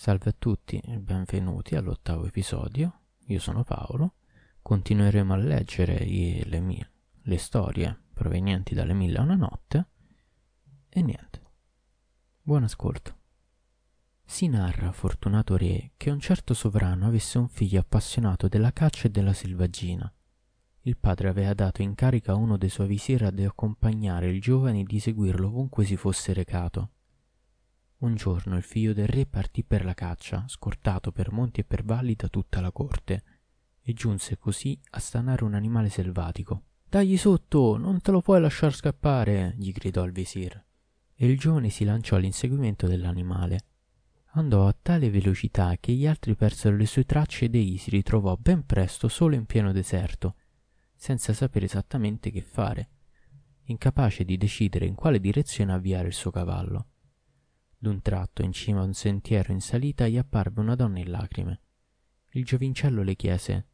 Salve a tutti e benvenuti all'ottavo episodio. Io sono Paolo. Continueremo a leggere le, mie, le storie provenienti dalle mille e una notte. E niente. Buon ascolto. Si narra, fortunato re, che un certo sovrano avesse un figlio appassionato della caccia e della selvaggina. Il padre aveva dato in carica a uno dei suoi visir ad accompagnare il giovane e di seguirlo ovunque si fosse recato. Un giorno il figlio del re partì per la caccia, scortato per monti e per valli da tutta la corte, e giunse così a stanare un animale selvatico. Dagli sotto, non te lo puoi lasciar scappare, gli gridò il visir. E il giovane si lanciò all'inseguimento dell'animale. Andò a tale velocità che gli altri persero le sue tracce ed egli si ritrovò ben presto solo in pieno deserto, senza sapere esattamente che fare, incapace di decidere in quale direzione avviare il suo cavallo. D'un tratto, in cima a un sentiero in salita, gli apparve una donna in lacrime. Il giovincello le chiese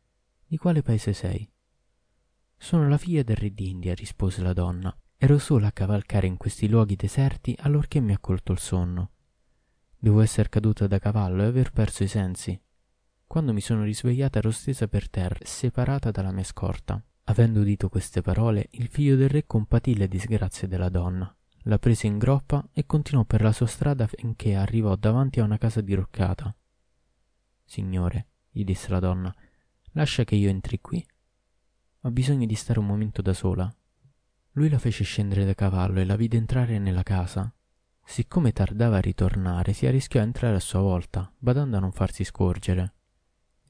Di quale paese sei? Sono la figlia del re d'India, rispose la donna. Ero sola a cavalcare in questi luoghi deserti allorché mi ha colto il sonno. Devo essere caduta da cavallo e aver perso i sensi. Quando mi sono risvegliata ero stesa per terra, separata dalla mia scorta. Avendo udito queste parole, il figlio del re compatì le disgrazie della donna la prese in groppa e continuò per la sua strada finché arrivò davanti a una casa diroccata. Signore, gli disse la donna, lascia che io entri qui. Ho bisogno di stare un momento da sola. Lui la fece scendere da cavallo e la vide entrare nella casa. Siccome tardava a ritornare, si arrischiò a entrare a sua volta, badando a non farsi scorgere.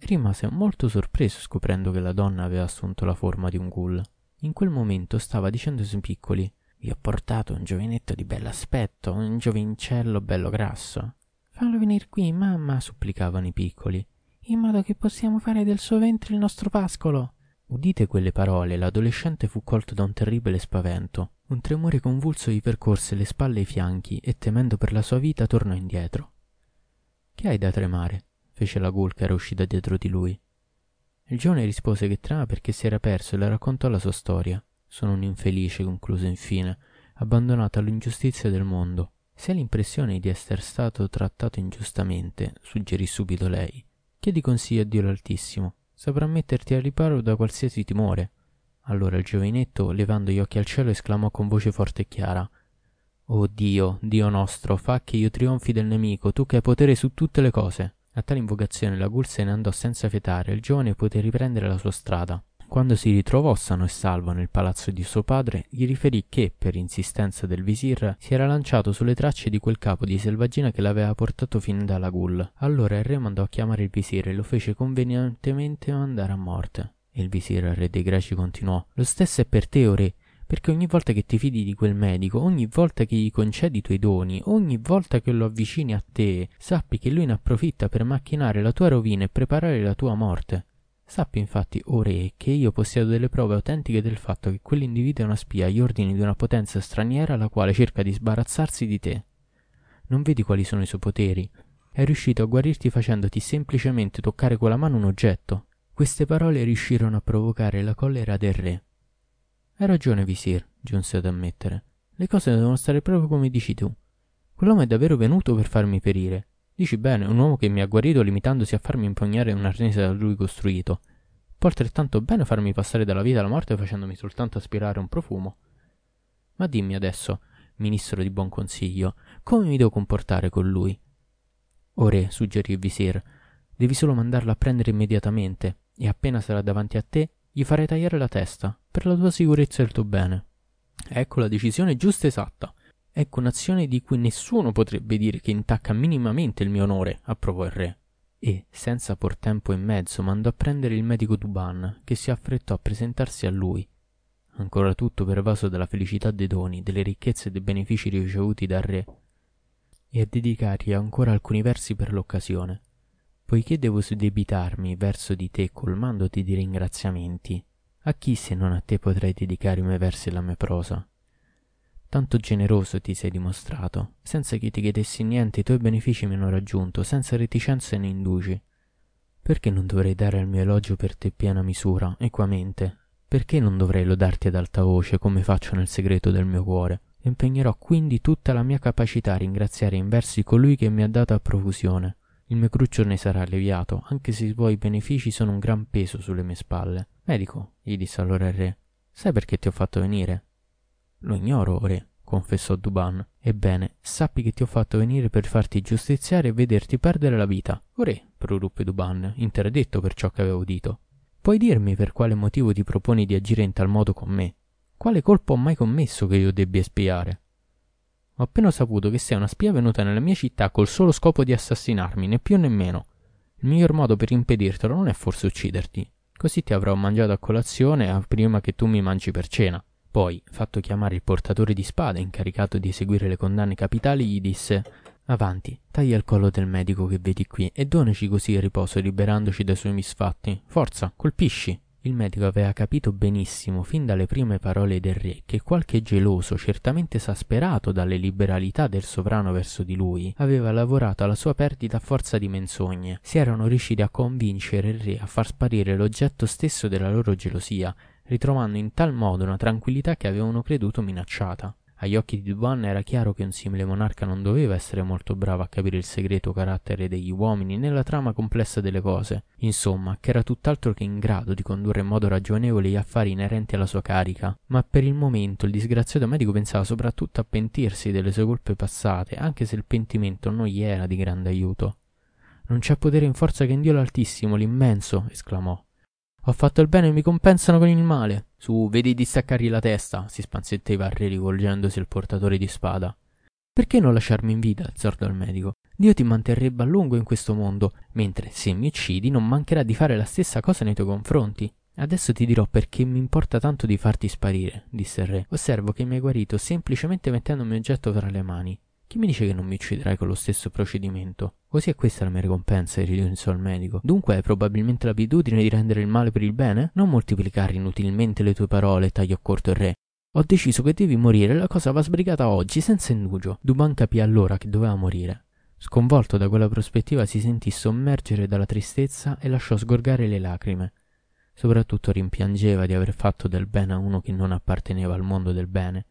Rimase molto sorpreso scoprendo che la donna aveva assunto la forma di un ghoul. In quel momento stava dicendo ai suoi piccoli vi ho portato un giovinetto di bell'aspetto, un giovincello bello grasso. Fallo venire qui, mamma, supplicavano i piccoli, in modo che possiamo fare del suo ventre il nostro pascolo. Udite quelle parole, l'adolescente fu colto da un terribile spavento. Un tremore convulso gli percorse le spalle e i fianchi e temendo per la sua vita tornò indietro. Che hai da tremare? fece la ghoul che era uscita dietro di lui. Il giovane rispose che trema perché si era perso e le raccontò la sua storia. Sono un infelice, concluse infine, abbandonato all'ingiustizia del mondo. Se hai l'impressione di essere stato trattato ingiustamente, suggerì subito lei, chiedi consiglio a Dio l'Altissimo. Saprà metterti al riparo da qualsiasi timore. Allora il giovinetto, levando gli occhi al cielo, esclamò con voce forte e chiara Oh Dio, Dio nostro, fa che io trionfi del nemico, tu che hai potere su tutte le cose. A tale invocazione la gul se ne andò senza fietare e il giovane poté riprendere la sua strada. Quando si ritrovò sano e salvo nel palazzo di suo padre, gli riferì che, per insistenza del visir, si era lanciato sulle tracce di quel capo di selvaggina che l'aveva portato fin dalla Gul. Allora il re mandò a chiamare il visir e lo fece convenientemente mandare a morte. Il visir, re dei greci, continuò: Lo stesso è per te, o re, perché ogni volta che ti fidi di quel medico, ogni volta che gli concedi i tuoi doni, ogni volta che lo avvicini a te, sappi che lui ne approfitta per macchinare la tua rovina e preparare la tua morte. Sappi infatti, o re, che io possiedo delle prove autentiche del fatto che quell'individuo è una spia agli ordini di una potenza straniera la quale cerca di sbarazzarsi di te. Non vedi quali sono i suoi poteri? È riuscito a guarirti facendoti semplicemente toccare con la mano un oggetto. Queste parole riuscirono a provocare la collera del re. Hai ragione, visir, giunse ad ammettere. Le cose devono stare proprio come dici tu. Quell'uomo è davvero venuto per farmi perire. Dici bene, un uomo che mi ha guarito limitandosi a farmi impugnare un arnese da lui costruito. Può altrettanto bene farmi passare dalla vita alla morte facendomi soltanto aspirare un profumo. Ma dimmi adesso, ministro di buon consiglio, come mi devo comportare con lui? O re, suggerì il visir, devi solo mandarlo a prendere immediatamente, e appena sarà davanti a te, gli farai tagliare la testa, per la tua sicurezza e il tuo bene. Ecco la decisione giusta e esatta. Ecco un'azione di cui nessuno potrebbe dire che intacca minimamente il mio onore, approvò il re. E, senza por tempo in mezzo, mandò a prendere il medico Duban, che si affrettò a presentarsi a lui. Ancora tutto pervaso dalla felicità dei doni, delle ricchezze e dei benefici ricevuti dal re, e a dedicargli ancora alcuni versi per l'occasione. Poiché devo sudebitarmi verso di te colmandoti di ringraziamenti, a chi se non a te potrei dedicare i miei versi e la mia prosa? Tanto generoso ti sei dimostrato, senza che ti chiedessi niente i tuoi benefici mi hanno raggiunto, senza reticenze né indugi. Perché non dovrei dare al mio elogio per te piena misura, equamente? Perché non dovrei lodarti ad alta voce come faccio nel segreto del mio cuore? Impegnerò quindi tutta la mia capacità a ringraziare in versi colui che mi ha dato a profusione. Il mio cruccio ne sarà alleviato, anche se i tuoi benefici sono un gran peso sulle mie spalle. Medico, gli disse allora il re, sai perché ti ho fatto venire? Lo ignoro, re, confessò Duban. Ebbene, sappi che ti ho fatto venire per farti giustiziare e vederti perdere la vita. O re, proruppe Duban, interdetto per ciò che avevo udito. Puoi dirmi per quale motivo ti proponi di agire in tal modo con me? Quale colpo ho mai commesso che io debbia espiare? Ho appena saputo che sei una spia venuta nella mia città col solo scopo di assassinarmi, né più né meno. Il miglior modo per impedirtelo non è forse ucciderti. Così ti avrò mangiato a colazione prima che tu mi mangi per cena. Poi, fatto chiamare il portatore di spada incaricato di eseguire le condanne capitali, gli disse Avanti, taglia il collo del medico che vedi qui e donaci così il riposo liberandoci dai suoi misfatti. Forza, colpisci! Il medico aveva capito benissimo, fin dalle prime parole del re, che qualche geloso, certamente esasperato dalle liberalità del sovrano verso di lui, aveva lavorato alla sua perdita a forza di menzogne. Si erano riusciti a convincere il re a far sparire l'oggetto stesso della loro gelosia, ritrovando in tal modo una tranquillità che avevano creduto minacciata. Agli occhi di Duban era chiaro che un simile monarca non doveva essere molto bravo a capire il segreto carattere degli uomini nella trama complessa delle cose, insomma, che era tutt'altro che in grado di condurre in modo ragionevole gli affari inerenti alla sua carica. Ma per il momento il disgraziato medico pensava soprattutto a pentirsi delle sue colpe passate, anche se il pentimento non gli era di grande aiuto. Non c'è potere in forza che in Dio l'Altissimo, l'immenso, esclamò. Ho fatto il bene e mi compensano con il male. Su, vedi di staccargli la testa, si spanzetteva il re rivolgendosi al portatore di spada. Perché non lasciarmi in vita? zordò il medico. Dio ti manterrebbe a lungo in questo mondo, mentre se mi uccidi non mancherà di fare la stessa cosa nei tuoi confronti. Adesso ti dirò perché mi importa tanto di farti sparire, disse il re. Osservo che mi hai guarito semplicemente mettendo un oggetto tra le mani. Chi mi dice che non mi ucciderai con lo stesso procedimento? Così è questa la mia ricompensa, rinunciò il medico. Dunque hai probabilmente l'abitudine di rendere il male per il bene? Non moltiplicare inutilmente le tue parole, tagliò corto il re. Ho deciso che devi morire la cosa va sbrigata oggi, senza indugio. Duban capì allora che doveva morire. Sconvolto da quella prospettiva si sentì sommergere dalla tristezza e lasciò sgorgare le lacrime. Soprattutto rimpiangeva di aver fatto del bene a uno che non apparteneva al mondo del bene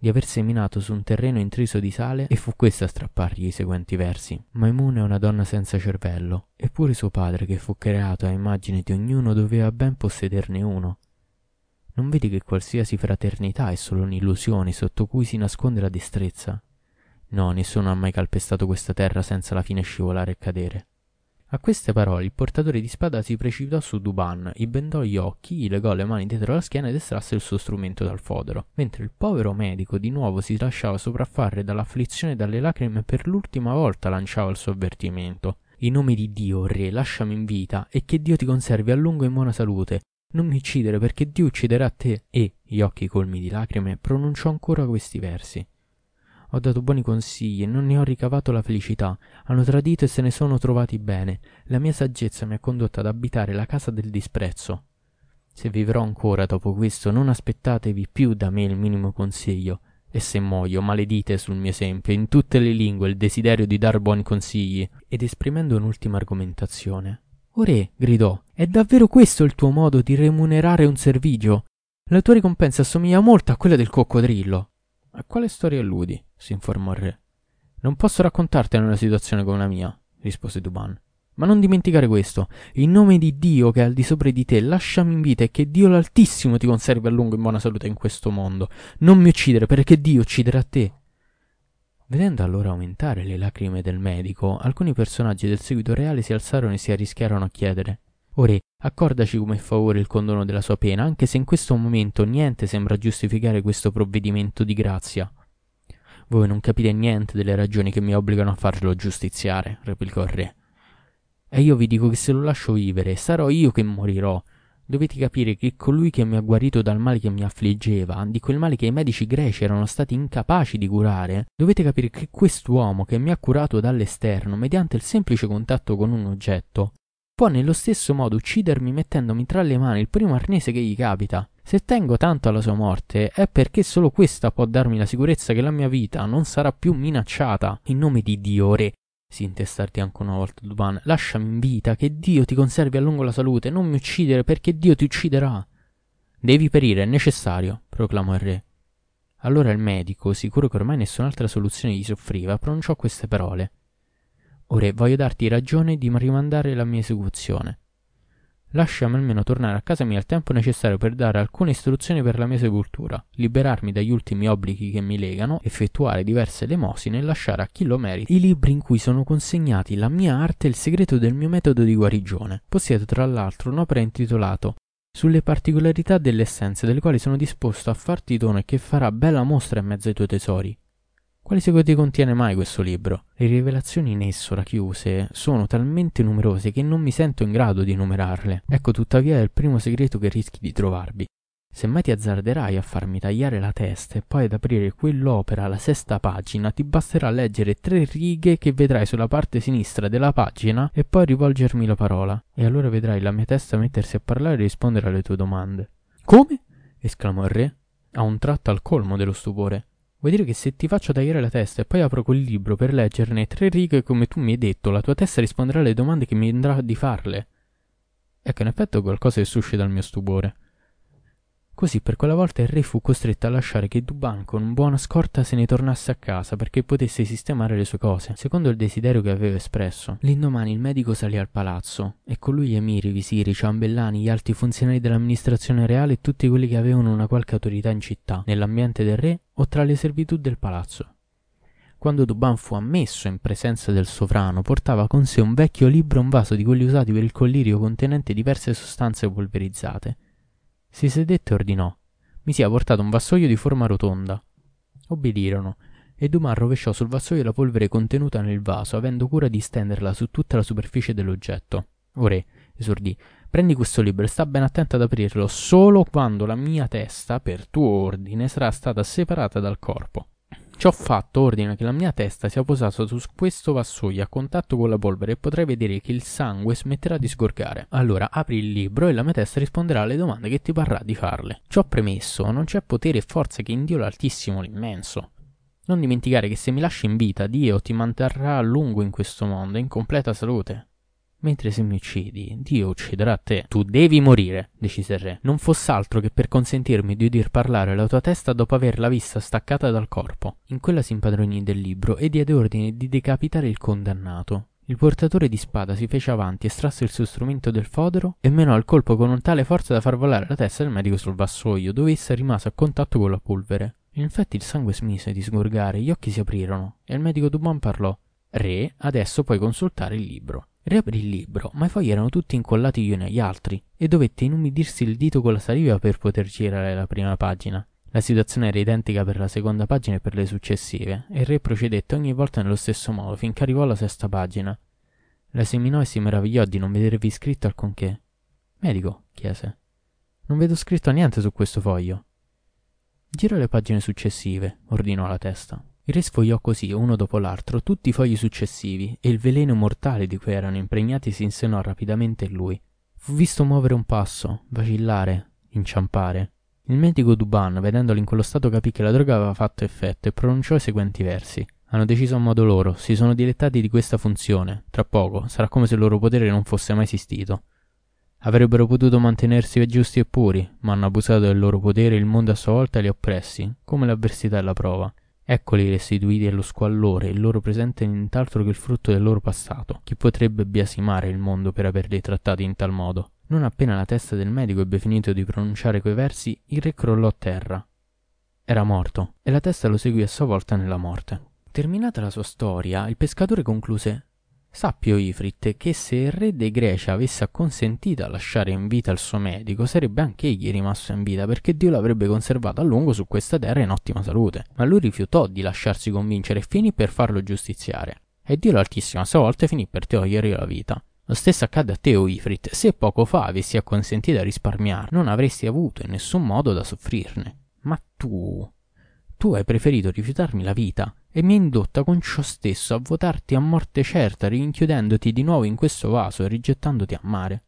di aver seminato su un terreno intriso di sale e fu questa a strappargli i seguenti versi. Maimuna è una donna senza cervello, eppure suo padre, che fu creato a immagine di ognuno, doveva ben possederne uno. Non vedi che qualsiasi fraternità è solo un'illusione sotto cui si nasconde la destrezza? No, nessuno ha mai calpestato questa terra senza alla fine scivolare e cadere. A queste parole il portatore di spada si precipitò su Duban, gli bendò gli occhi, gli legò le mani dietro la schiena ed estrasse il suo strumento dal fodero, mentre il povero medico di nuovo si lasciava sopraffare dall'afflizione e dalle lacrime per l'ultima volta lanciava il suo avvertimento. In nome di Dio, re, lasciami in vita e che Dio ti conservi a lungo in buona salute. Non mi uccidere perché Dio ucciderà te. E, gli occhi colmi di lacrime, pronunciò ancora questi versi. Ho dato buoni consigli e non ne ho ricavato la felicità. Hanno tradito e se ne sono trovati bene. La mia saggezza mi ha condotto ad abitare la casa del disprezzo. Se vivrò ancora dopo questo, non aspettatevi più da me il minimo consiglio. E se muoio, maledite sul mio esempio, in tutte le lingue, il desiderio di dar buoni consigli. Ed esprimendo un'ultima argomentazione. O re, gridò, è davvero questo il tuo modo di remunerare un servigio? La tua ricompensa assomiglia molto a quella del coccodrillo. A quale storia alludi? si informò il re. Non posso raccontartene una situazione come la mia, rispose Duban. Ma non dimenticare questo. In nome di Dio che è al di sopra di te, lasciami in vita e che Dio l'Altissimo ti conservi a lungo in buona salute in questo mondo. Non mi uccidere, perché Dio ucciderà te. Vedendo allora aumentare le lacrime del medico, alcuni personaggi del seguito reale si alzarono e si arrischiarono a chiedere O accordaci come favore il condono della sua pena, anche se in questo momento niente sembra giustificare questo provvedimento di grazia. Voi non capite niente delle ragioni che mi obbligano a farlo giustiziare, replicò il re. E io vi dico che se lo lascio vivere, sarò io che morirò. Dovete capire che colui che mi ha guarito dal male che mi affliggeva, di quel male che i medici greci erano stati incapaci di curare, dovete capire che quest'uomo che mi ha curato dall'esterno, mediante il semplice contatto con un oggetto, può nello stesso modo uccidermi mettendomi tra le mani il primo arnese che gli capita. Se tengo tanto alla sua morte è perché solo questa può darmi la sicurezza che la mia vita non sarà più minacciata. In nome di Dio, re, si intestarti ancora una volta Duban, lasciami in vita, che Dio ti conservi a lungo la salute, non mi uccidere perché Dio ti ucciderà. Devi perire, è necessario, proclamò il re. Allora il medico, sicuro che ormai nessun'altra soluzione gli soffriva, pronunciò queste parole. Ora voglio darti ragione di rimandare la mia esecuzione. Lasciami almeno tornare a casa mia il tempo necessario per dare alcune istruzioni per la mia sepoltura, liberarmi dagli ultimi obblighi che mi legano, effettuare diverse elemosine e lasciare a chi lo merita i libri in cui sono consegnati la mia arte e il segreto del mio metodo di guarigione. Possiedo tra l'altro un'opera intitolato sulle particolarità delle essenze delle quali sono disposto a farti dono e che farà bella mostra in mezzo ai tuoi tesori. Quali segreti contiene mai questo libro? Le rivelazioni in esso racchiuse sono talmente numerose che non mi sento in grado di enumerarle. Ecco tuttavia il primo segreto che rischi di trovarvi. Se mai ti azzarderai a farmi tagliare la testa e poi ad aprire quell'opera alla sesta pagina, ti basterà leggere tre righe che vedrai sulla parte sinistra della pagina e poi rivolgermi la parola. E allora vedrai la mia testa mettersi a parlare e rispondere alle tue domande. Come? esclamò il re, a un tratto al colmo dello stupore. Vuoi dire che se ti faccio tagliare la testa e poi apro quel libro per leggerne tre righe come tu mi hai detto, la tua testa risponderà alle domande che mi andrà di farle? Ecco, in effetti qualcosa che suscita il mio stupore. Così per quella volta il re fu costretto a lasciare che Duban con buona scorta se ne tornasse a casa perché potesse sistemare le sue cose, secondo il desiderio che aveva espresso. L'indomani il medico salì al palazzo e con lui gli emiri, i visiri, i ciambellani, gli alti funzionari dell'amministrazione reale e tutti quelli che avevano una qualche autorità in città, nell'ambiente del re o tra le servitù del palazzo. Quando Duban fu ammesso in presenza del sovrano, portava con sé un vecchio libro e un vaso di quelli usati per il collirio contenente diverse sostanze polverizzate. Si sedette e ordinò. Mi sia portato un vassoio di forma rotonda. Obbedirono, e Dumas rovesciò sul vassoio la polvere contenuta nel vaso, avendo cura di stenderla su tutta la superficie dell'oggetto. Ore, esordì, prendi questo libro e sta ben attento ad aprirlo solo quando la mia testa, per tuo ordine, sarà stata separata dal corpo. Ciò fatto ordina che la mia testa sia posata su questo vassoio a contatto con la polvere e potrai vedere che il sangue smetterà di sgorgare. Allora apri il libro e la mia testa risponderà alle domande che ti parrà di farle. Ciò premesso, non c'è potere e forza che in Dio l'Altissimo, l'immenso. Non dimenticare che se mi lasci in vita, Dio ti manterrà a lungo in questo mondo, in completa salute. Mentre se mi uccidi, Dio ucciderà te. Tu devi morire, decise il re. Non fosse altro che per consentirmi di udir parlare la tua testa dopo averla vista staccata dal corpo. In quella si impadronì del libro e diede ordine di decapitare il condannato. Il portatore di spada si fece avanti, estrasse il suo strumento del fodero e menò il colpo con tale forza da far volare la testa del medico sul vassoio, dove essa rimase a contatto con la polvere. Infatti il sangue smise di sgorgare, gli occhi si aprirono e il medico Dubon parlò. Re, adesso puoi consultare il libro. Riaprì il libro, ma i fogli erano tutti incollati gli uni agli altri, e dovette inumidirsi il dito con la saliva per poter girare la prima pagina. La situazione era identica per la seconda pagina e per le successive, e il re procedette ogni volta nello stesso modo finché arrivò alla sesta pagina. La seminò e si meravigliò di non vedervi scritto alcunché. Medico, chiese. Non vedo scritto niente su questo foglio. Gira le pagine successive, ordinò la testa. Re sfogliò così, uno dopo l'altro, tutti i fogli successivi, e il veleno mortale di cui erano impregnati si insenò rapidamente in lui. Fu visto muovere un passo, vacillare, inciampare. Il medico Duban, vedendolo in quello stato, capì che la droga aveva fatto effetto e pronunciò i seguenti versi. Hanno deciso a modo loro, si sono dilettati di questa funzione. Tra poco sarà come se il loro potere non fosse mai esistito. Avrebbero potuto mantenersi giusti e puri, ma hanno abusato del loro potere e il mondo a sua volta li ha oppressi, come l'avversità e la prova. Eccoli restituiti allo squallore, il loro presente nient'altro che il frutto del loro passato. Chi potrebbe biasimare il mondo per averli trattati in tal modo? Non appena la testa del medico ebbe finito di pronunciare quei versi, il re crollò a terra. Era morto, e la testa lo seguì a sua volta nella morte. Terminata la sua storia, il pescatore concluse Sappio Ifrit che se il re dei Greci avesse acconsentito a lasciare in vita il suo medico, sarebbe anche egli rimasto in vita perché Dio l'avrebbe conservato a lungo su questa terra in ottima salute. Ma lui rifiutò di lasciarsi convincere e finì per farlo giustiziare. E Dio l'Altissimo sua volta finì per togliergli la vita. Lo stesso accade a te, o Ifrit, se poco fa avessi acconsentito a risparmiare, non avresti avuto in nessun modo da soffrirne. Ma tu, tu hai preferito rifiutarmi la vita e mi hai indotta con ciò stesso a votarti a morte certa, rinchiudendoti di nuovo in questo vaso e rigettandoti a mare.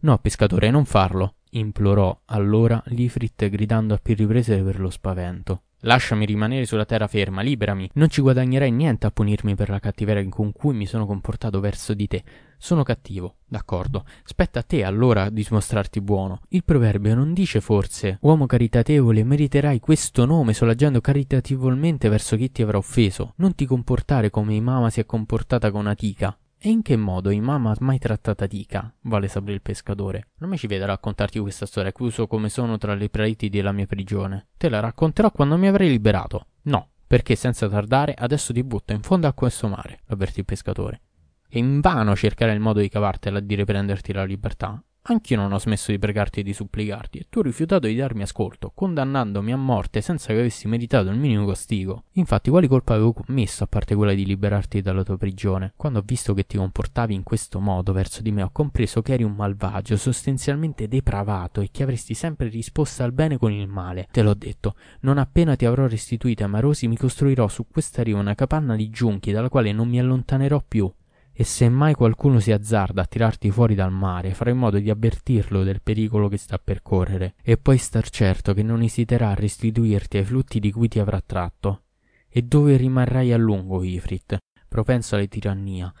No, pescatore, non farlo, implorò allora l'Ifrit gridando a più riprese per lo spavento. Lasciami rimanere sulla terraferma, liberami. Non ci guadagnerai niente a punirmi per la cattiveria con cui mi sono comportato verso di te. Sono cattivo, d'accordo. Spetta a te allora di dimostrarti buono. Il proverbio non dice forse, uomo caritatevole, meriterai questo nome solo agendo caritatevolmente verso chi ti avrà offeso. Non ti comportare come Imama si è comportata con Atica. E in che modo Imam ha mai trattata Tika? Vuole sapere il pescatore. Non mi ci vede a raccontarti questa storia, chiuso come sono tra le pareti della mia prigione. Te la racconterò quando mi avrai liberato. No, perché senza tardare adesso ti butto in fondo a questo mare, avvertì il pescatore. E invano cercare il modo di cavartela e di riprenderti la libertà. Anch'io non ho smesso di pregarti e di supplicarti, e tu hai rifiutato di darmi ascolto, condannandomi a morte senza che avessi meritato il minimo castigo. Infatti, quali colpa avevo commesso a parte quella di liberarti dalla tua prigione? Quando ho visto che ti comportavi in questo modo verso di me, ho compreso che eri un malvagio, sostanzialmente depravato, e che avresti sempre risposto al bene con il male. Te l'ho detto, non appena ti avrò restituito ai marosi, mi costruirò su questa riva una capanna di giunchi dalla quale non mi allontanerò più e se mai qualcuno si azzarda a tirarti fuori dal mare, farai in modo di avvertirlo del pericolo che sta per correre, e poi star certo che non esiterà a restituirti ai flutti di cui ti avrà tratto. E dove rimarrai a lungo, Ifrit, propenso alla tirannia,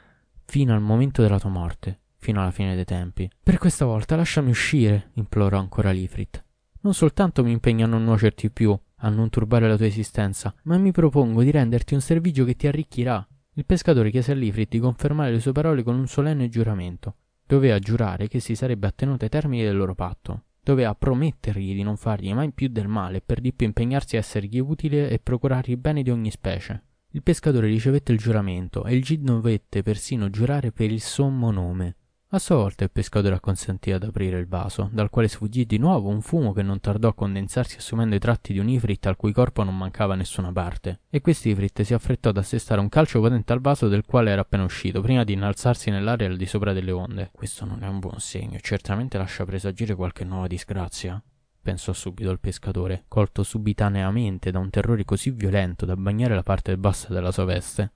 fino al momento della tua morte, fino alla fine dei tempi. Per questa volta lasciami uscire, implorò ancora l'Ifrit. Non soltanto mi impegno a non nuocerti più, a non turbare la tua esistenza, ma mi propongo di renderti un servigio che ti arricchirà il pescatore chiese a Lifrit di confermare le sue parole con un solenne giuramento. Doveva giurare che si sarebbe attenuto ai termini del loro patto. Doveva promettergli di non fargli mai più del male e per di più impegnarsi a essergli utile e procurargli bene di ogni specie. Il pescatore ricevette il giuramento e il Gid dovette persino giurare per il sommo nome. A sua volta il pescatore acconsentì ad aprire il vaso, dal quale sfuggì di nuovo un fumo che non tardò a condensarsi assumendo i tratti di un ifrit al cui corpo non mancava nessuna parte. E quest'ifrit si affrettò ad assestare un calcio potente al vaso del quale era appena uscito, prima di innalzarsi nell'aria al di sopra delle onde. Questo non è un buon segno, certamente lascia presagire qualche nuova disgrazia pensò subito il pescatore, colto subitaneamente da un terrore così violento da bagnare la parte bassa della sua veste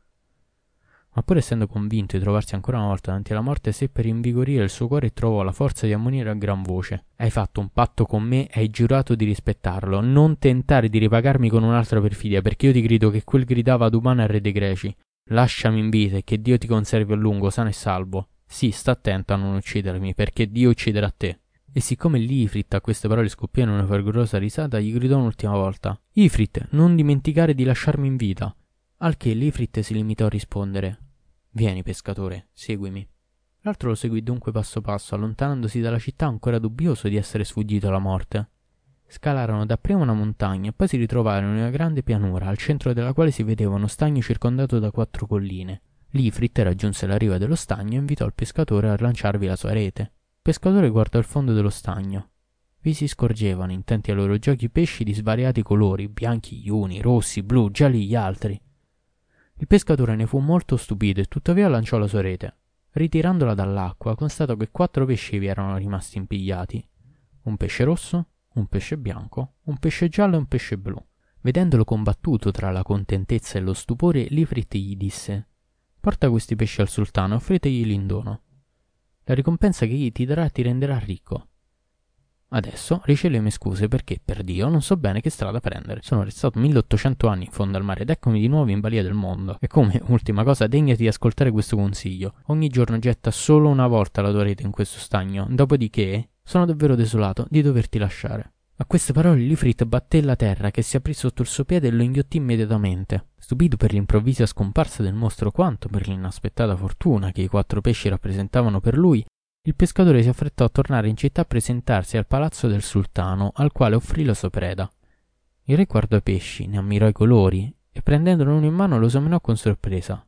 ma pur essendo convinto di trovarsi ancora una volta davanti alla morte, seppe rinvigorire il suo cuore e trovò la forza di ammonire a gran voce. Hai fatto un patto con me hai giurato di rispettarlo. Non tentare di ripagarmi con un'altra perfidia, perché io ti grido che quel gridava ad umano al re dei greci. Lasciami in vita e che Dio ti conservi a lungo, sano e salvo. Sì, sta attento a non uccidermi, perché Dio ucciderà te. E siccome l'Ifrit a queste parole scoppiò in una fragorosa risata, gli gridò un'ultima volta: Ifrit, non dimenticare di lasciarmi in vita. Al che l'Ifrit si limitò a rispondere Vieni, pescatore, seguimi. L'altro lo seguì dunque passo passo, allontanandosi dalla città ancora dubbioso di essere sfuggito alla morte. Scalarono dapprima una montagna e poi si ritrovarono in una grande pianura, al centro della quale si vedeva uno stagno circondato da quattro colline. L'Ifrit raggiunse la riva dello stagno e invitò il pescatore a lanciarvi la sua rete. Il pescatore guardò il fondo dello stagno. Vi si scorgevano, intenti ai loro giochi, pesci di svariati colori, bianchi gli uni, rossi, blu, gialli gli altri. Il pescatore ne fu molto stupito e tuttavia lanciò la sua rete. Ritirandola dall'acqua, constatò che quattro pesci vi erano rimasti impigliati. Un pesce rosso, un pesce bianco, un pesce giallo e un pesce blu. Vedendolo combattuto tra la contentezza e lo stupore, Lifrit gli disse Porta questi pesci al sultano e offritegli l'indono. La ricompensa che egli ti darà ti renderà ricco. Adesso ricevi le mie scuse perché, per Dio, non so bene che strada prendere. Sono restato 1800 anni in fondo al mare ed eccomi di nuovo in balia del mondo. E come ultima cosa, degnati di ascoltare questo consiglio. Ogni giorno getta solo una volta la tua rete in questo stagno, dopodiché sono davvero desolato di doverti lasciare. A queste parole Lifrit batté la terra che si aprì sotto il suo piede e lo inghiottì immediatamente. Stupito per l'improvvisa scomparsa del mostro quanto per l'inaspettata fortuna che i quattro pesci rappresentavano per lui, il pescatore si affrettò a tornare in città a presentarsi al palazzo del sultano, al quale offrì la sua preda. Il re guardò i pesci, ne ammirò i colori e prendendolo uno in mano lo esaminò con sorpresa.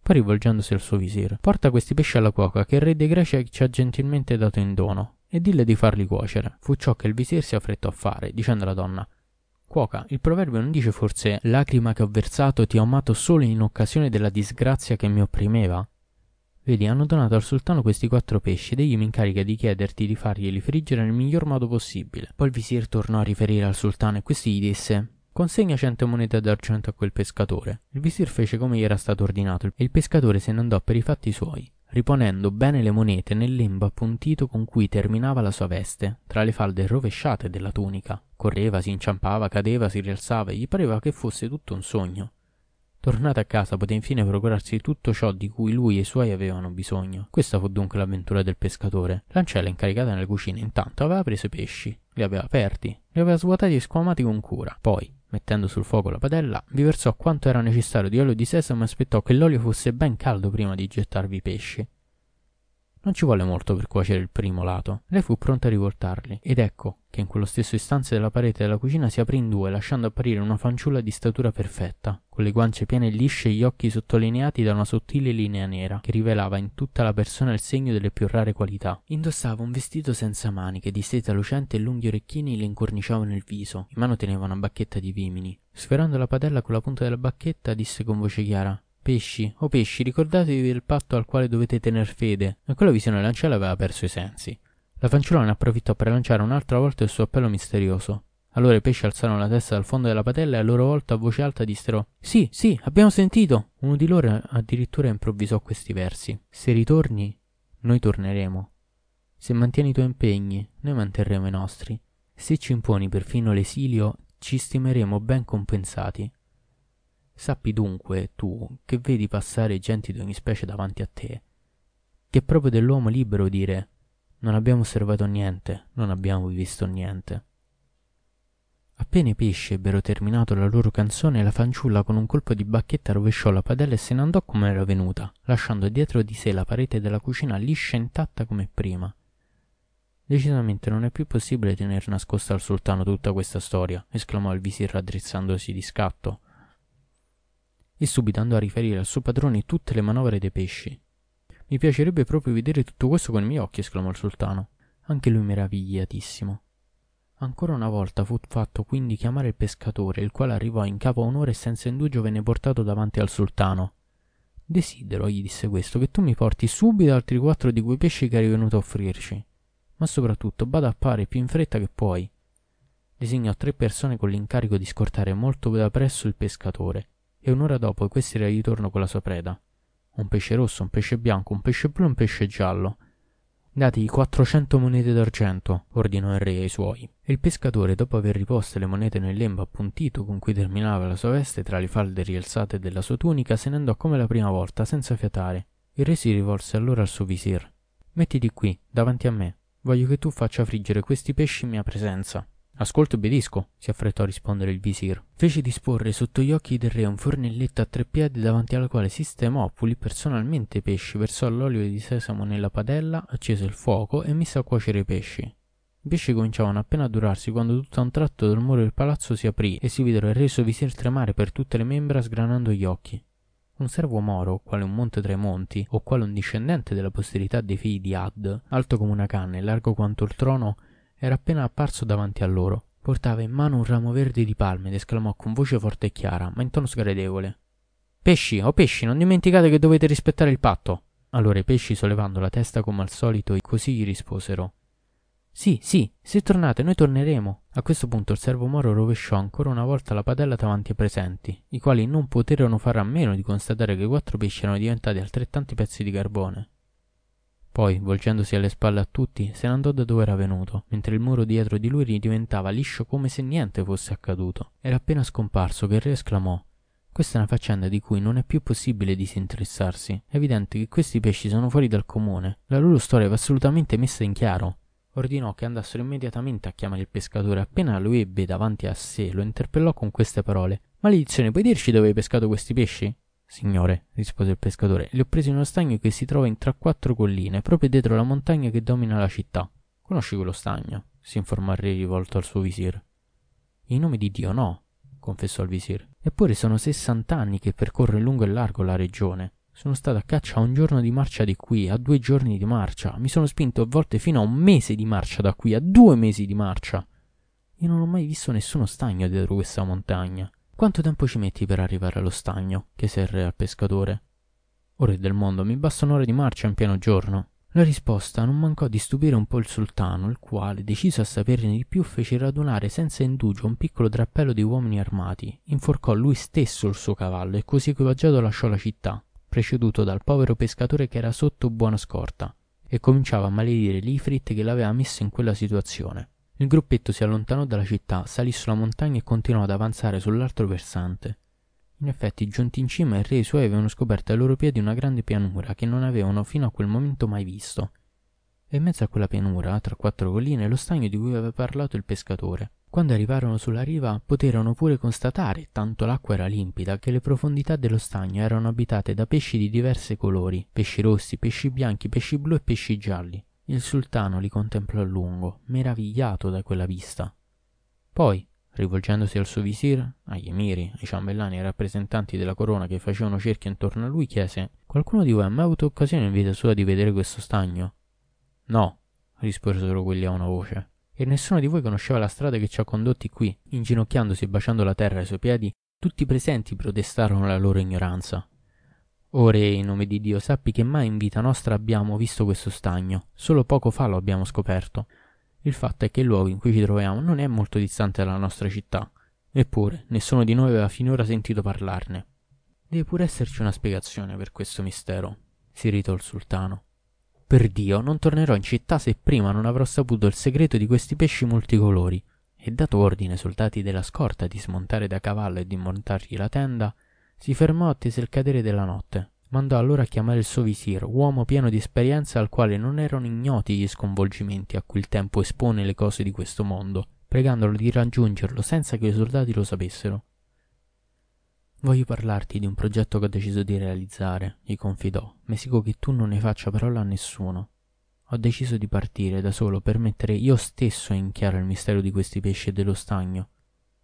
Poi rivolgendosi al suo visir, porta questi pesci alla cuoca che il re dei greci ci ha gentilmente dato in dono e dille di farli cuocere. Fu ciò che il visir si affrettò a fare, dicendo alla donna Cuoca, il proverbio non dice forse lacrima che ho versato ti ho amato solo in occasione della disgrazia che mi opprimeva? Vedi, hanno donato al sultano questi quattro pesci ed egli mi incarica di chiederti di farglieli friggere nel miglior modo possibile. Poi il visir tornò a riferire al sultano e questi gli disse Consegna cento monete d'argento a quel pescatore. Il visir fece come gli era stato ordinato e il pescatore se ne andò per i fatti suoi, riponendo bene le monete nel lembo appuntito con cui terminava la sua veste, tra le falde rovesciate della tunica. Correva, si inciampava, cadeva, si rialzava e gli pareva che fosse tutto un sogno. Tornato a casa poté infine procurarsi tutto ciò di cui lui e i suoi avevano bisogno. Questa fu dunque l'avventura del pescatore. L'ancella incaricata nelle cucine intanto aveva preso i pesci, li aveva aperti, li aveva svuotati e squamati con cura. Poi, mettendo sul fuoco la padella, vi versò quanto era necessario di olio di sesamo e aspettò che l'olio fosse ben caldo prima di gettarvi i pesci. Non ci volle molto per cuocere il primo lato. Lei fu pronta a rivoltarli, ed ecco che in quello stesso istante della parete della cucina si aprì in due, lasciando apparire una fanciulla di statura perfetta, con le guance piene e lisce e gli occhi sottolineati da una sottile linea nera, che rivelava in tutta la persona il segno delle più rare qualità. Indossava un vestito senza maniche, di seta lucente e lunghi orecchini le incorniciavano il viso. In mano teneva una bacchetta di vimini. Sferrando la padella con la punta della bacchetta, disse con voce chiara Pesci, o oh pesci, ricordatevi del patto al quale dovete tener fede. In quella visione l'ancella aveva perso i sensi. La fanciulla ne approfittò per lanciare un'altra volta il suo appello misterioso. Allora i pesci alzarono la testa dal fondo della padella e a loro volta a voce alta dissero Sì, sì, abbiamo sentito. Uno di loro addirittura improvvisò questi versi. Se ritorni, noi torneremo. Se mantieni i tuoi impegni, noi manterremo i nostri. Se ci imponi perfino l'esilio, ci stimeremo ben compensati. Sappi dunque, tu, che vedi passare genti di ogni specie davanti a te, che è proprio dell'uomo libero dire non abbiamo osservato niente, non abbiamo visto niente. Appena i pesci ebbero terminato la loro canzone, la fanciulla con un colpo di bacchetta rovesciò la padella e se ne andò come era venuta, lasciando dietro di sé la parete della cucina liscia e intatta come prima. Decisamente non è più possibile tener nascosta al sultano tutta questa storia, esclamò il visir raddrizzandosi di scatto e subito andò a riferire al suo padrone tutte le manovre dei pesci. Mi piacerebbe proprio vedere tutto questo con i miei occhi, esclamò il sultano, anche lui meravigliatissimo. Ancora una volta fu fatto quindi chiamare il pescatore, il quale arrivò in capo a un'ora e senza indugio venne portato davanti al sultano. Desidero, gli disse questo, che tu mi porti subito altri quattro di quei pesci che eri venuto a offrirci. Ma soprattutto bada a fare più in fretta che puoi. Designò tre persone con l'incarico di scortare molto da presso il pescatore e un'ora dopo questi era di ritorno con la sua preda. Un pesce rosso, un pesce bianco, un pesce blu e un pesce giallo. Dategli quattrocento monete d'argento, ordinò il re ai suoi. E il pescatore, dopo aver riposte le monete nel lembo appuntito con cui terminava la sua veste tra le falde rialzate della sua tunica, se ne andò come la prima volta, senza fiatare. Il re si rivolse allora al suo visir. Mettiti qui, davanti a me. Voglio che tu faccia friggere questi pesci in mia presenza. Ascolto e obbedisco, si affrettò a rispondere il visir. Fece disporre sotto gli occhi del re un fornelletto a tre piedi davanti al quale sistemò, pulì personalmente i pesci, versò l'olio di sesamo nella padella, accese il fuoco e mise a cuocere i pesci. I pesci cominciavano appena a durarsi quando tutto a un tratto il muro del palazzo si aprì e si videro il re suo visir tremare per tutte le membra sgranando gli occhi. Un servo moro, quale un monte tra i monti, o quale un discendente della posterità dei figli di Ad, alto come una canna e largo quanto il trono, era appena apparso davanti a loro. Portava in mano un ramo verde di palme ed esclamò con voce forte e chiara, ma in tono sgradevole. Pesci, oh pesci, non dimenticate che dovete rispettare il patto. Allora i pesci, sollevando la testa come al solito, così gli risposero. Sì, sì, se tornate noi torneremo. A questo punto il servo moro rovesciò ancora una volta la padella davanti ai presenti, i quali non poterono fare a meno di constatare che i quattro pesci erano diventati altrettanti pezzi di carbone. Poi, volgendosi alle spalle a tutti, se ne andò da dove era venuto, mentre il muro dietro di lui ridiventava liscio come se niente fosse accaduto. Era appena scomparso che il re esclamò questa è una faccenda di cui non è più possibile disinteressarsi. È evidente che questi pesci sono fuori dal comune. La loro storia va assolutamente messa in chiaro. Ordinò che andassero immediatamente a chiamare il pescatore. Appena lo ebbe davanti a sé, lo interpellò con queste parole. Maledizione, puoi dirci dove hai pescato questi pesci? Signore, rispose il pescatore, li ho presi in uno stagno che si trova in tra quattro colline, proprio dietro la montagna che domina la città. Conosci quello stagno? si informò il re rivolto al suo visir. In nome di Dio no, confessò il visir. Eppure sono sessant'anni che percorro in lungo e largo la regione. Sono stato a caccia a un giorno di marcia di qui, a due giorni di marcia. Mi sono spinto a volte fino a un mese di marcia da qui, a due mesi di marcia. E non ho mai visto nessuno stagno dietro questa montagna. Quanto tempo ci metti per arrivare allo stagno? chiese il re al pescatore. Ore del mondo, mi basta un'ora di marcia in pieno giorno. La risposta non mancò di stupire un po' il sultano, il quale, deciso a saperne di più, fece radunare senza indugio un piccolo drappello di uomini armati, inforcò lui stesso il suo cavallo e così equipaggiato lasciò la città, preceduto dal povero pescatore che era sotto buona scorta, e cominciava a maledire l'Ifrit che l'aveva messo in quella situazione. Il gruppetto si allontanò dalla città, salì sulla montagna e continuò ad avanzare sull'altro versante. In effetti, giunti in cima, il re e i suoi avevano scoperto ai loro piedi una grande pianura che non avevano fino a quel momento mai visto. E in mezzo a quella pianura, tra quattro colline, lo stagno di cui aveva parlato il pescatore. Quando arrivarono sulla riva, poterono pure constatare, tanto l'acqua era limpida, che le profondità dello stagno erano abitate da pesci di diversi colori, pesci rossi, pesci bianchi, pesci blu e pesci gialli. Il sultano li contemplò a lungo, meravigliato da quella vista. Poi, rivolgendosi al suo visir, agli emiri, ai ciambellani e ai rappresentanti della corona che facevano cerchio intorno a lui, chiese: Qualcuno di voi ha mai avuto occasione in vita sua di vedere questo stagno? No, risposero quelli a una voce. E nessuno di voi conosceva la strada che ci ha condotti qui. Inginocchiandosi e baciando la terra ai suoi piedi, tutti i presenti protestarono la loro ignoranza. Ora, in nome di Dio, sappi che mai in vita nostra abbiamo visto questo stagno, solo poco fa lo abbiamo scoperto. Il fatto è che il luogo in cui ci troviamo non è molto distante dalla nostra città, eppure nessuno di noi aveva finora sentito parlarne. Deve pure esserci una spiegazione per questo mistero, si irritò il sultano. Per Dio, non tornerò in città se prima non avrò saputo il segreto di questi pesci multicolori. E dato ordine ai soldati della scorta di smontare da cavallo e di montargli la tenda, si fermò attese il cadere della notte. Mandò allora a chiamare il suo visir, uomo pieno di esperienza al quale non erano ignoti gli sconvolgimenti a cui il tempo espone le cose di questo mondo, pregandolo di raggiungerlo senza che i soldati lo sapessero. Voglio parlarti di un progetto che ho deciso di realizzare, gli confidò, mesico che tu non ne faccia parola a nessuno. Ho deciso di partire da solo per mettere io stesso in chiaro il mistero di questi pesci e dello stagno.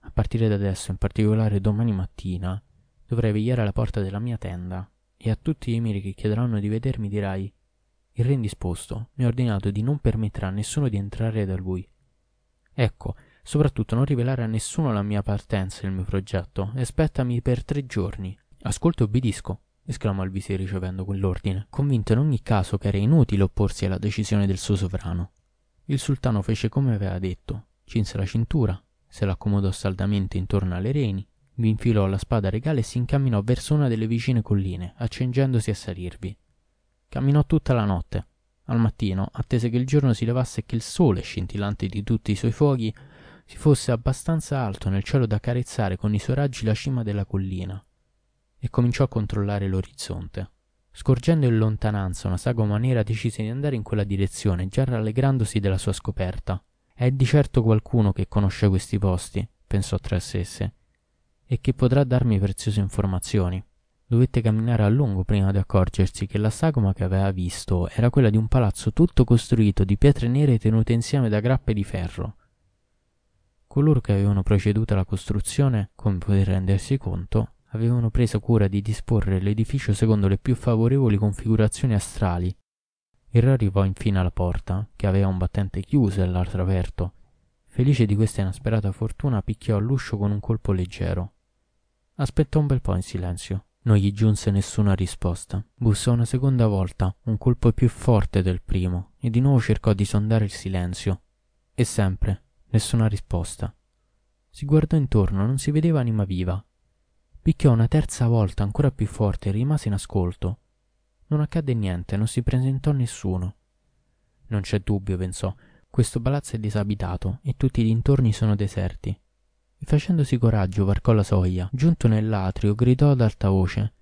A partire da adesso, in particolare domani mattina, Dovrai vegliare alla porta della mia tenda, e a tutti gli emiri che chiederanno di vedermi dirai il re indisposto mi ha ordinato di non permettere a nessuno di entrare da lui. Ecco, soprattutto non rivelare a nessuno la mia partenza e il mio progetto, e aspettami per tre giorni. Ascolto e obbedisco, esclamò il visir ricevendo quell'ordine, convinto in ogni caso che era inutile opporsi alla decisione del suo sovrano. Il sultano fece come aveva detto, cinse la cintura, se l'accomodò saldamente intorno alle reni vi infilò la spada regale e si incamminò verso una delle vicine colline, accingendosi a salirvi. Camminò tutta la notte. Al mattino attese che il giorno si levasse e che il sole, scintillante di tutti i suoi fuochi, si fosse abbastanza alto nel cielo da carezzare con i suoi raggi la cima della collina, e cominciò a controllare l'orizzonte. Scorgendo in lontananza una sagoma nera, decise di andare in quella direzione, già rallegrandosi della sua scoperta. È di certo qualcuno che conosce questi posti, pensò tra sé e che potrà darmi preziose informazioni. Dovette camminare a lungo prima di accorgersi che la sagoma che aveva visto era quella di un palazzo tutto costruito di pietre nere tenute insieme da grappe di ferro. Coloro che avevano proceduto alla costruzione, come potete rendersi conto, avevano preso cura di disporre l'edificio secondo le più favorevoli configurazioni astrali. Il re arrivò infine alla porta, che aveva un battente chiuso e l'altro aperto. Felice di questa inasperata fortuna, picchiò all'uscio con un colpo leggero. Aspettò un bel po' in silenzio. Non gli giunse nessuna risposta. Bussò una seconda volta, un colpo più forte del primo, e di nuovo cercò di sondare il silenzio. E sempre nessuna risposta. Si guardò intorno, non si vedeva anima viva. Picchiò una terza volta ancora più forte e rimase in ascolto. Non accadde niente, non si presentò nessuno. Non c'è dubbio, pensò, questo palazzo è disabitato e tutti i dintorni sono deserti facendosi coraggio varcò la soglia. Giunto nell'atrio, gridò ad alta voce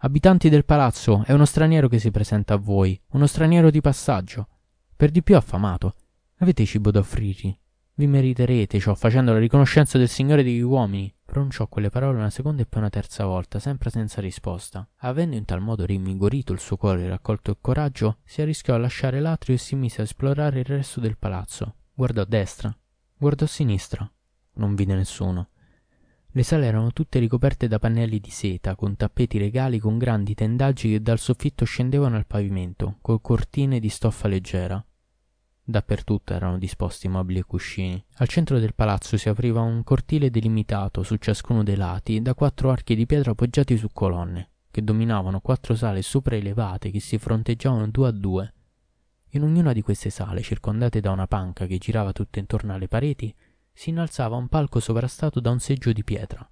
Abitanti del palazzo, è uno straniero che si presenta a voi, uno straniero di passaggio. Per di più affamato. Avete cibo da offrirgli? Vi meriterete ciò facendo la riconoscenza del Signore degli uomini. Pronunciò quelle parole una seconda e poi una terza volta, sempre senza risposta. Avendo in tal modo rinvigorito il suo cuore e raccolto il coraggio, si arrischiò a lasciare l'atrio e si mise a esplorare il resto del palazzo. Guardò a destra, guardò a sinistra, non vide nessuno. Le sale erano tutte ricoperte da pannelli di seta, con tappeti regali con grandi tendaggi che dal soffitto scendevano al pavimento, con cortine di stoffa leggera. Dappertutto erano disposti mobili e cuscini. Al centro del palazzo si apriva un cortile delimitato su ciascuno dei lati da quattro archi di pietra appoggiati su colonne, che dominavano quattro sale sopraelevate che si fronteggiavano due a due. In ognuna di queste sale, circondate da una panca che girava tutto intorno alle pareti, si innalzava un palco sovrastato da un seggio di pietra.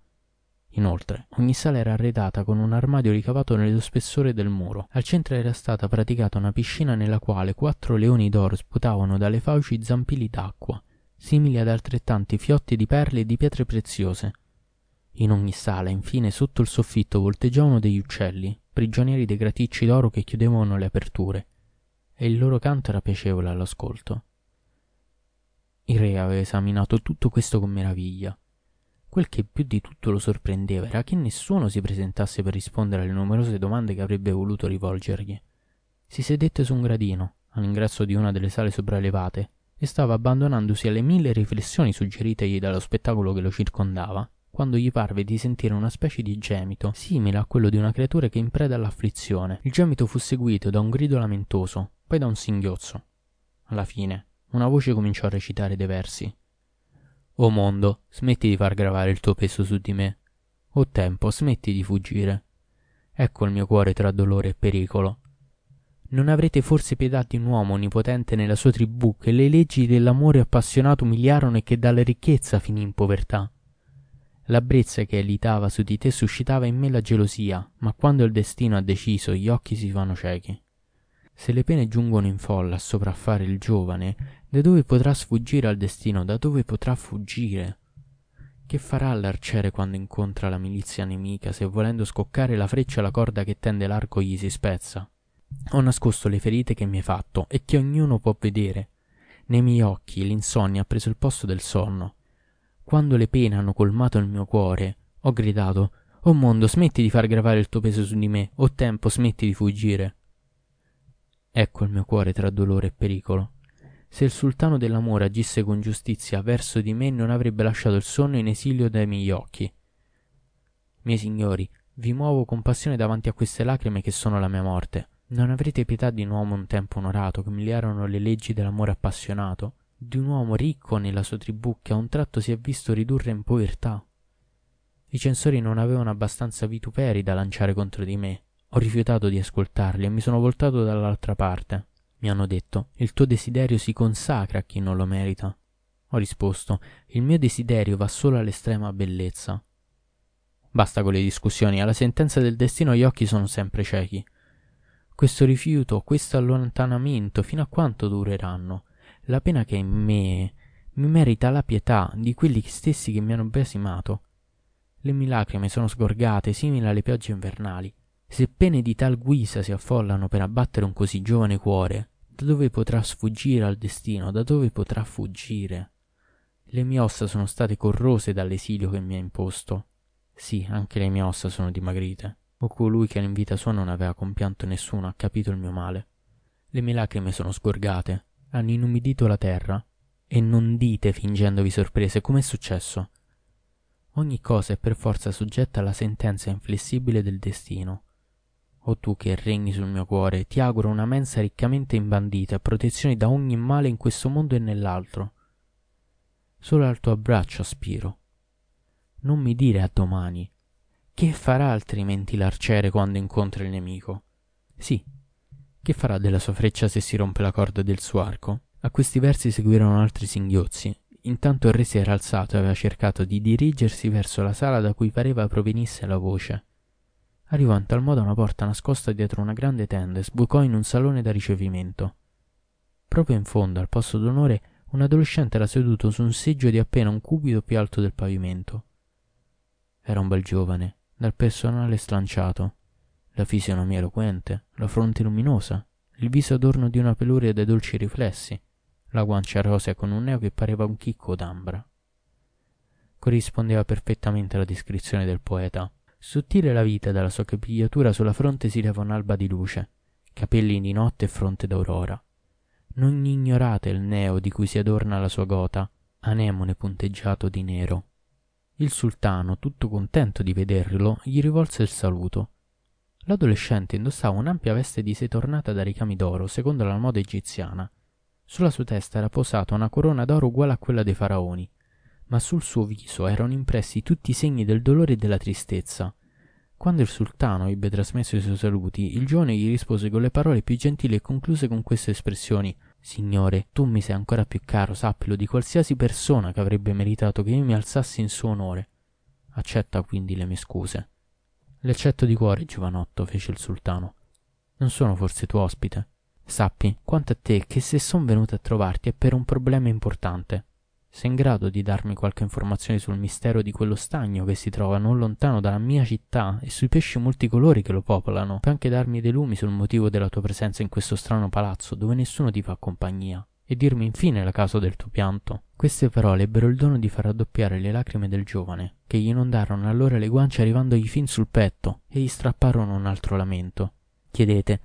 Inoltre, ogni sala era arredata con un armadio ricavato nello spessore del muro. Al centro era stata praticata una piscina nella quale quattro leoni d'oro sputavano dalle fauci zampilli d'acqua, simili ad altrettanti fiotti di perle e di pietre preziose. In ogni sala, infine, sotto il soffitto volteggiavano degli uccelli, prigionieri dei graticci d'oro che chiudevano le aperture, e il loro canto era piacevole all'ascolto. Il re aveva esaminato tutto questo con meraviglia. Quel che più di tutto lo sorprendeva era che nessuno si presentasse per rispondere alle numerose domande che avrebbe voluto rivolgergli. Si sedette su un gradino, all'ingresso di una delle sale sopraelevate, e stava abbandonandosi alle mille riflessioni suggeritegli dallo spettacolo che lo circondava, quando gli parve di sentire una specie di gemito, simile a quello di una creatura che è in preda all'afflizione. Il gemito fu seguito da un grido lamentoso, poi da un singhiozzo. Alla fine, una voce cominciò a recitare dei versi. O mondo, smetti di far gravare il tuo peso su di me. O tempo, smetti di fuggire. Ecco il mio cuore tra dolore e pericolo. Non avrete forse pietà di un uomo onnipotente nella sua tribù che le leggi dell'amore appassionato umiliarono e che dalla ricchezza finì in povertà? La brezza che elitava su di te suscitava in me la gelosia, ma quando il destino ha deciso gli occhi si fanno ciechi. Se le pene giungono in folla a sopraffare il giovane, da dove potrà sfuggire al destino? Da dove potrà fuggire? Che farà l'arciere quando incontra la milizia nemica se volendo scoccare la freccia la corda che tende l'arco gli si spezza? Ho nascosto le ferite che mi hai fatto e che ognuno può vedere. Nei miei occhi l'insonnia ha preso il posto del sonno. Quando le pene hanno colmato il mio cuore, ho gridato Oh mondo, smetti di far gravare il tuo peso su di me, o tempo, smetti di fuggire. Ecco il mio cuore tra dolore e pericolo. Se il sultano dell'amore agisse con giustizia verso di me, non avrebbe lasciato il sonno in esilio dai miei occhi. Miei signori, vi muovo con passione davanti a queste lacrime che sono la mia morte. Non avrete pietà di un uomo un tempo onorato che umiliarono le leggi dell'amore appassionato, di un uomo ricco nella sua tribù che a un tratto si è visto ridurre in povertà. I censori non avevano abbastanza vituperi da lanciare contro di me. Ho rifiutato di ascoltarli e mi sono voltato dall'altra parte. Mi hanno detto: Il tuo desiderio si consacra a chi non lo merita. Ho risposto: Il mio desiderio va solo all'estrema bellezza. Basta con le discussioni, alla sentenza del destino gli occhi sono sempre ciechi. Questo rifiuto, questo allontanamento, fino a quanto dureranno? La pena che è in me mi merita la pietà di quelli stessi che mi hanno biasimato. Le mie lacrime sono sgorgate, simili alle piogge invernali. Se pene di tal guisa si affollano per abbattere un così giovane cuore, da dove potrà sfuggire al destino? Da dove potrà fuggire? Le mie ossa sono state corrose dall'esilio che mi ha imposto. Sì, anche le mie ossa sono dimagrite o colui che in vita sua non aveva compianto nessuno ha capito il mio male. Le mie lacrime sono sgorgate, hanno inumidito la terra, e non dite fingendovi sorprese com'è successo. Ogni cosa è per forza soggetta alla sentenza inflessibile del destino. O tu che regni sul mio cuore, ti auguro una mensa riccamente imbandita, protezione da ogni male in questo mondo e nell'altro. Solo al tuo abbraccio aspiro. Non mi dire a domani, che farà altrimenti l'arciere quando incontra il nemico? Sì, che farà della sua freccia se si rompe la corda del suo arco? A questi versi seguirono altri singhiozzi. Intanto il re si era alzato e aveva cercato di dirigersi verso la sala da cui pareva provenisse la voce. Arrivò in tal modo a una porta nascosta dietro una grande tenda e sbucò in un salone da ricevimento. Proprio in fondo, al posto d'onore, un adolescente era seduto su un seggio di appena un cubito più alto del pavimento. Era un bel giovane, dal personale slanciato, la fisionomia eloquente, la fronte luminosa, il viso adorno di una peluria dai dolci riflessi, la guancia rosea con un neo che pareva un chicco d'ambra. Corrispondeva perfettamente alla descrizione del poeta. Sottile la vita dalla sua capigliatura sulla fronte si leva un'alba di luce, capelli di notte e fronte d'aurora. Non ignorate il neo di cui si adorna la sua gota, anemone punteggiato di nero. Il sultano, tutto contento di vederlo, gli rivolse il saluto. L'adolescente indossava un'ampia veste di seta ornata da ricami d'oro, secondo la moda egiziana. Sulla sua testa era posata una corona d'oro uguale a quella dei faraoni, ma sul suo viso erano impressi tutti i segni del dolore e della tristezza. Quando il sultano ebbe trasmesso i suoi saluti, il giovane gli rispose con le parole più gentili e concluse con queste espressioni Signore, tu mi sei ancora più caro, sappilo, di qualsiasi persona che avrebbe meritato che io mi alzassi in suo onore. Accetta quindi le mie scuse. Le accetto di cuore, giovanotto, fece il sultano. Non sono forse tuo ospite? Sappi, quanto a te, che se son venuto a trovarti è per un problema importante. Sei in grado di darmi qualche informazione sul mistero di quello stagno che si trova non lontano dalla mia città e sui pesci multicolori che lo popolano? Puoi anche darmi dei lumi sul motivo della tua presenza in questo strano palazzo dove nessuno ti fa compagnia e dirmi infine la causa del tuo pianto. Queste parole ebbero il dono di far raddoppiare le lacrime del giovane, che gli inondarono allora le guance arrivandogli fin sul petto e gli strapparono un altro lamento. Chiedete,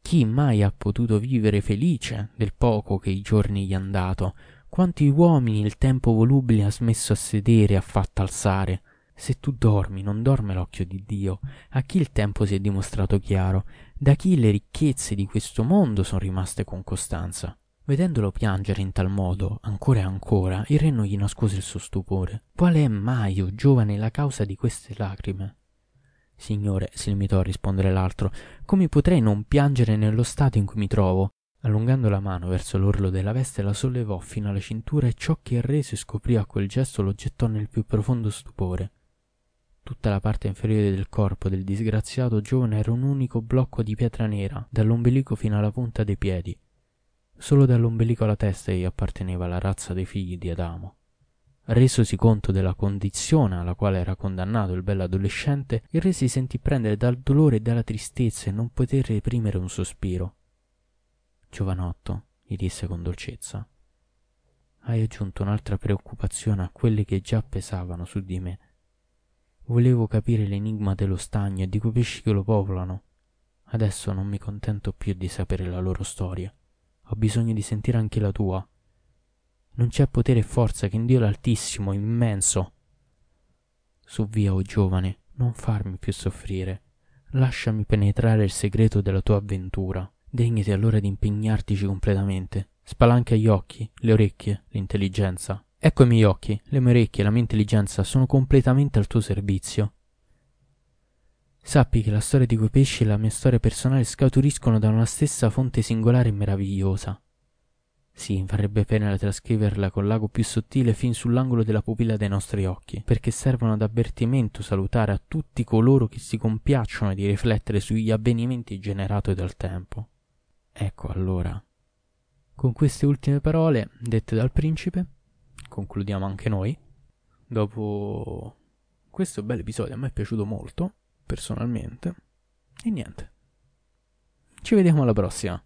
chi mai ha potuto vivere felice del poco che i giorni gli han dato, quanti uomini il tempo volubile ha smesso a sedere e ha fatto alzare? Se tu dormi, non dorme l'occhio di Dio. A chi il tempo si è dimostrato chiaro? Da chi le ricchezze di questo mondo sono rimaste con costanza? Vedendolo piangere in tal modo, ancora e ancora, il re non gli nascose il suo stupore. Qual è mai, o giovane, la causa di queste lacrime? Signore, si limitò a rispondere l'altro, come potrei non piangere nello stato in cui mi trovo? Allungando la mano verso l'orlo della veste la sollevò fino alla cintura e ciò che il re si scoprì a quel gesto lo gettò nel più profondo stupore. Tutta la parte inferiore del corpo del disgraziato giovane era un unico blocco di pietra nera, dall'ombelico fino alla punta dei piedi. Solo dall'ombelico alla testa gli apparteneva la razza dei figli di Adamo. Resosi conto della condizione alla quale era condannato il bell'adolescente, il re si sentì prendere dal dolore e dalla tristezza e non poté reprimere un sospiro. Giovanotto, gli disse con dolcezza, hai aggiunto un'altra preoccupazione a quelle che già pesavano su di me. Volevo capire l'enigma dello stagno e di quei pesci che lo popolano. Adesso non mi contento più di sapere la loro storia. Ho bisogno di sentire anche la tua. Non c'è potere e forza che in Dio l'Altissimo, immenso. Su via, o oh giovane, non farmi più soffrire. Lasciami penetrare il segreto della tua avventura. Degnati allora di impegnartici completamente. Spalanca gli occhi, le orecchie, l'intelligenza. Ecco i miei occhi, le mie orecchie la mia intelligenza sono completamente al tuo servizio. Sappi che la storia di quei pesci e la mia storia personale scaturiscono da una stessa fonte singolare e meravigliosa. Sì, varrebbe pena trascriverla col lago più sottile fin sull'angolo della pupilla dei nostri occhi, perché servono ad avvertimento salutare a tutti coloro che si compiacciono di riflettere sugli avvenimenti generati dal tempo. Ecco allora. Con queste ultime parole dette dal principe, concludiamo anche noi. Dopo questo bel episodio a me è piaciuto molto, personalmente. E niente. Ci vediamo alla prossima.